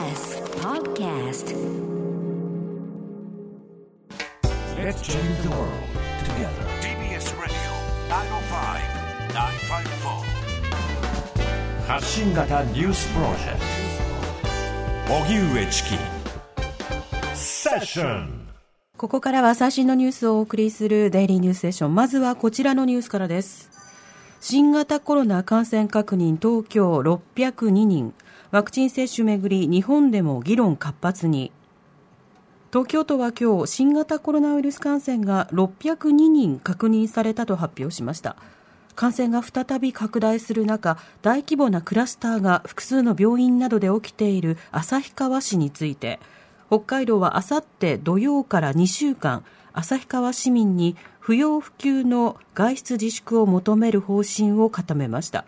TBS Podcast Let's change the world together. TBS Radio 905-954発信型ニュースプロジェクト荻上チキセッションここからは最新のニュースをお送りするデイリーニュースセッション。まずはこちらのニュースからです。新型コロナ感染確認東京602人。ワクチン接種めぐり日本でも議論活発に。東京都は今日新型コロナウイルス感染が602人確認されたと発表しました。感染が再び拡大する中、大規模なクラスターが複数の病院などで起きている旭川市について、北海道はあさって土曜から2週間、旭川市民に不要不急の外出自粛を求める方針を固めました。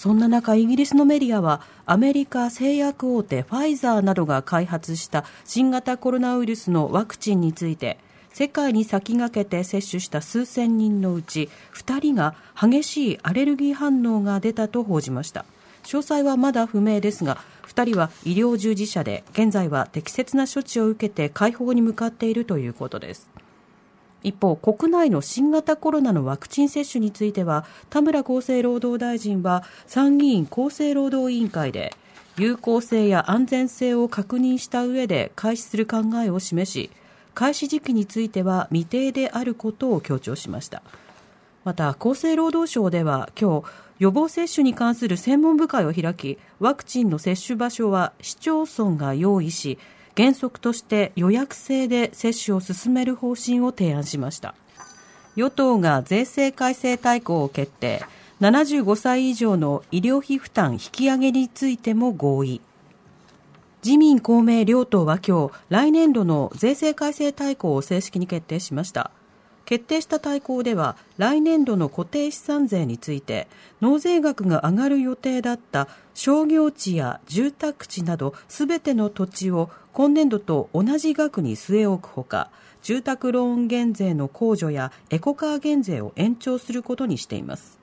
そんな中、イギリスのメディアは、アメリカ製薬大手ファイザーなどが開発した新型コロナウイルスのワクチンについて、世界に先駆けて接種した数千人のうち、2人が激しいアレルギー反応が出たと報じました。詳細はまだ不明ですが、2人は医療従事者で、現在は適切な処置を受けて解放に向かっているということです。一方、国内の新型コロナのワクチン接種については、田村厚生労働大臣は参議院厚生労働委員会で、有効性や安全性を確認した上で開始する考えを示し、開始時期については未定であることを強調しました。また、厚生労働省では今日、予防接種に関する専門部会を開き、ワクチンの接種場所は市町村が用意し、原則として予約制で接種を進める方針を提案しました。与党が税制改正大綱を決定。75歳以上の医療費負担引き上げについても合意。自民公明両党は今日、来年度の税制改正大綱を正式に決定しました。決定した大綱では、来年度の固定資産税について、納税額が上がる予定だった商業地や住宅地などすべての土地を今年度と同じ額に据え置くほか、住宅ローン減税の控除やエコカー減税を延長することにしています。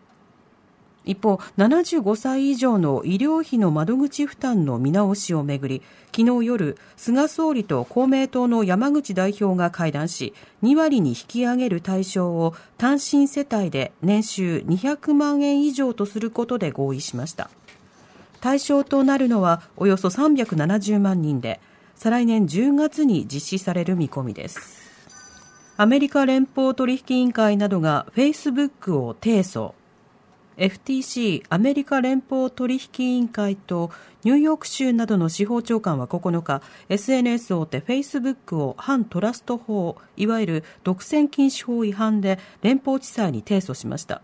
一方、75歳以上の医療費の窓口負担の見直しをめぐり、昨日夜、菅総理と公明党の山口代表が会談し、2割に引き上げる対象を単身世帯で年収200万円以上とすることで合意しました。対象となるのはおよそ370万人で、再来年10月に実施される見込みです。アメリカ連邦取引委員会などがフェイスブックを提訴。FTC= アメリカ連邦取引委員会とニューヨーク州などの司法長官は9日 SNS 大手フェイスブックを反トラスト法いわゆる独占禁止法違反で連邦地裁に提訴しました。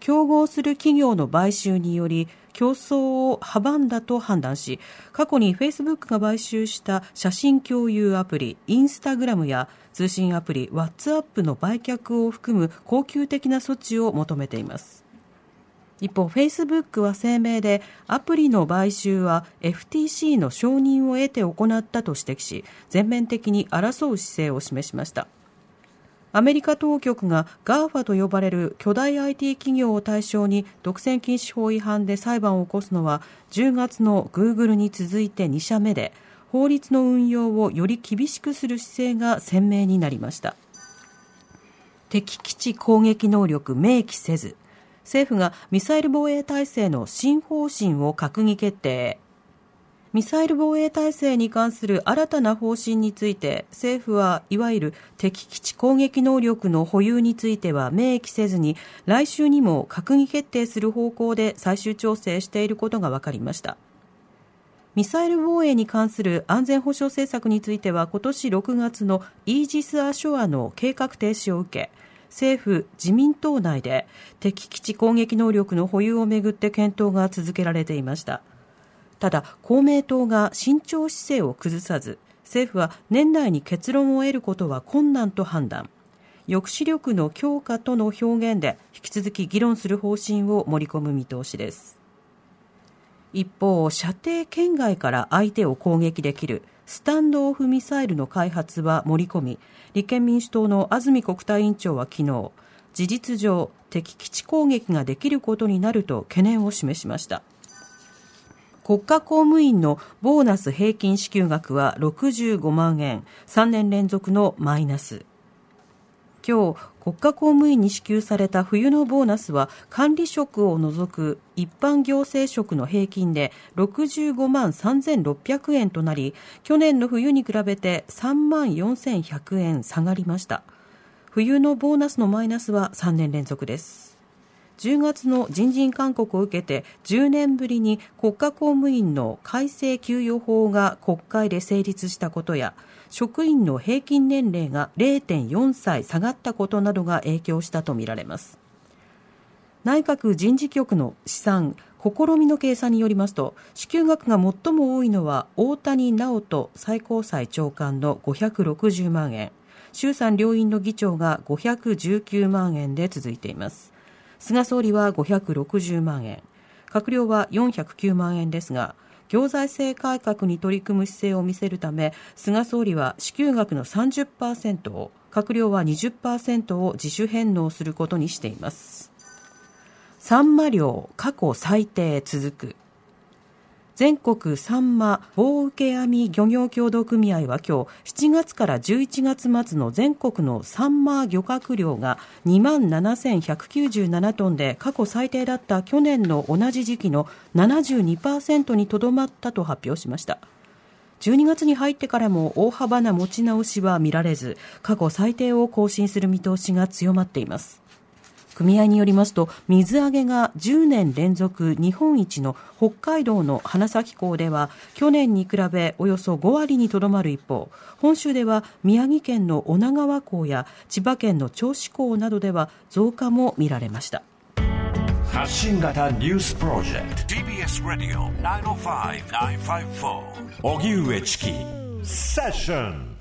競合する企業の買収により競争を阻んだと判断し過去にフェイスブックが買収した写真共有アプリインスタグラムや通信アプリ WhatsApp の売却を含む恒久的な措置を求めています。一方、フェイスブックは声明で、アプリの買収は FTC の承認を得て行ったと指摘し、全面的に争う姿勢を示しました。アメリカ当局が GAFA と呼ばれる巨大 IT 企業を対象に独占禁止法違反で裁判を起こすのは10月の Google に続いて2社目で法律の運用をより厳しくする姿勢が鮮明になりました敵基地攻撃能力明記せず政府がミサイル防衛体制の新方針を閣議決定。ミサイル防衛体制に関する新たな方針について、政府はいわゆる敵基地攻撃能力の保有については明記せずに、来週にも閣議決定する方向で最終調整していることが分かりました。ミサイル防衛に関する安全保障政策については今年6月のイージス・アショアの計画停止を受け、政府・自民党内で敵基地攻撃能力の保有をめぐって検討が続けられていました。ただ、公明党が慎重姿勢を崩さず、政府は年内に結論を得ることは困難と判断。抑止力の強化との表現で引き続き議論する方針を盛り込む見通しです。一方、射程圏外から相手を攻撃できるスタンドオフミサイルの開発は盛り込み、立憲民主党の安住国対委員長は昨日、事実上、敵基地攻撃ができることになると懸念を示しました。国家公務員のボーナス平均支給額は65万円、3年連続のマイナス。今日、国家公務員に支給された冬のボーナスは管理職を除く一般行政職の平均で65万3600円となり、去年の冬に比べて3万4100円下がりました。冬のボーナスのマイナスは3年連続です。10月の人事院勧告を受けて10年ぶりに国家公務員の改正給与法が国会で成立したことや職員の平均年齢が0.4歳下がったことなどが影響したとみられます。内閣人事局の試算試みの計算によりますと支給額が最も多いのは大谷直人最高裁長官の560万円衆参両院の議長が519万円で続いています。菅総理は560万円閣僚は409万円ですが行財政改革に取り組む姿勢を見せるため菅総理は支給額の30%を閣僚は20%を自主返納することにしています。サンマ量過去最低続く。全国サンマ棒受け網漁業協同組合は今日7月から11月末の全国のサンマ漁獲量が2万7197トンで過去最低だった去年の同じ時期の72%にとどまったと発表しました。12月に入ってからも大幅な持ち直しは見られず過去最低を更新する見通しが強まっています。組合によりますと水揚げが10年連続日本一の北海道の花咲港では去年に比べおよそ5割にとどまる一方本州では宮城県の女川港や千葉県の銚子港などでは増加も見られました。発信型ニュースプロジェクト TBS ラディオ905-954おぎゅうえちきセッション